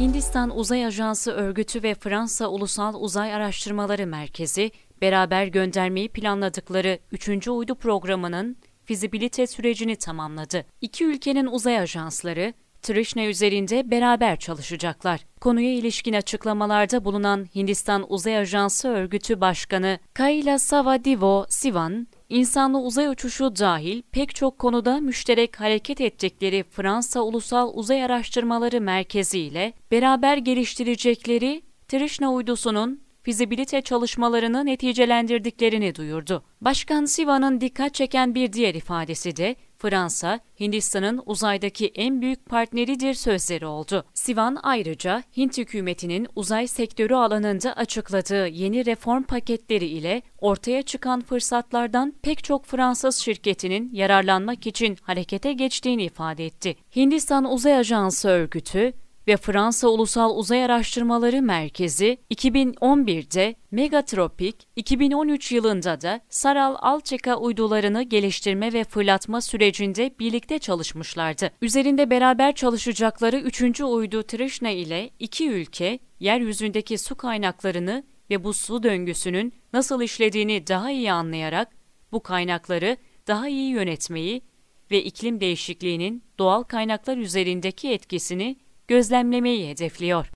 Hindistan Uzay Ajansı Örgütü ve Fransa Ulusal Uzay Araştırmaları Merkezi beraber göndermeyi planladıkları 3. uydu programının fizibilite sürecini tamamladı. İki ülkenin uzay ajansları Trishna üzerinde beraber çalışacaklar. Konuya ilişkin açıklamalarda bulunan Hindistan Uzay Ajansı Örgütü Başkanı Kaila Savadivo Sivan, insanlı uzay uçuşu dahil pek çok konuda müşterek hareket ettikleri Fransa Ulusal Uzay Araştırmaları Merkezi ile beraber geliştirecekleri Trishna uydusunun fizibilite çalışmalarını neticelendirdiklerini duyurdu. Başkan Sivan'ın dikkat çeken bir diğer ifadesi de Fransa, Hindistan'ın uzaydaki en büyük partneridir sözleri oldu. Sivan ayrıca Hint hükümetinin uzay sektörü alanında açıkladığı yeni reform paketleri ile ortaya çıkan fırsatlardan pek çok Fransız şirketinin yararlanmak için harekete geçtiğini ifade etti. Hindistan Uzay Ajansı örgütü, ve Fransa Ulusal Uzay Araştırmaları Merkezi 2011'de Megatropik, 2013 yılında da Saral Alçeka uydularını geliştirme ve fırlatma sürecinde birlikte çalışmışlardı. Üzerinde beraber çalışacakları 3. uydu Trishna ile iki ülke yeryüzündeki su kaynaklarını ve bu su döngüsünün nasıl işlediğini daha iyi anlayarak bu kaynakları daha iyi yönetmeyi ve iklim değişikliğinin doğal kaynaklar üzerindeki etkisini gözlemlemeyi hedefliyor.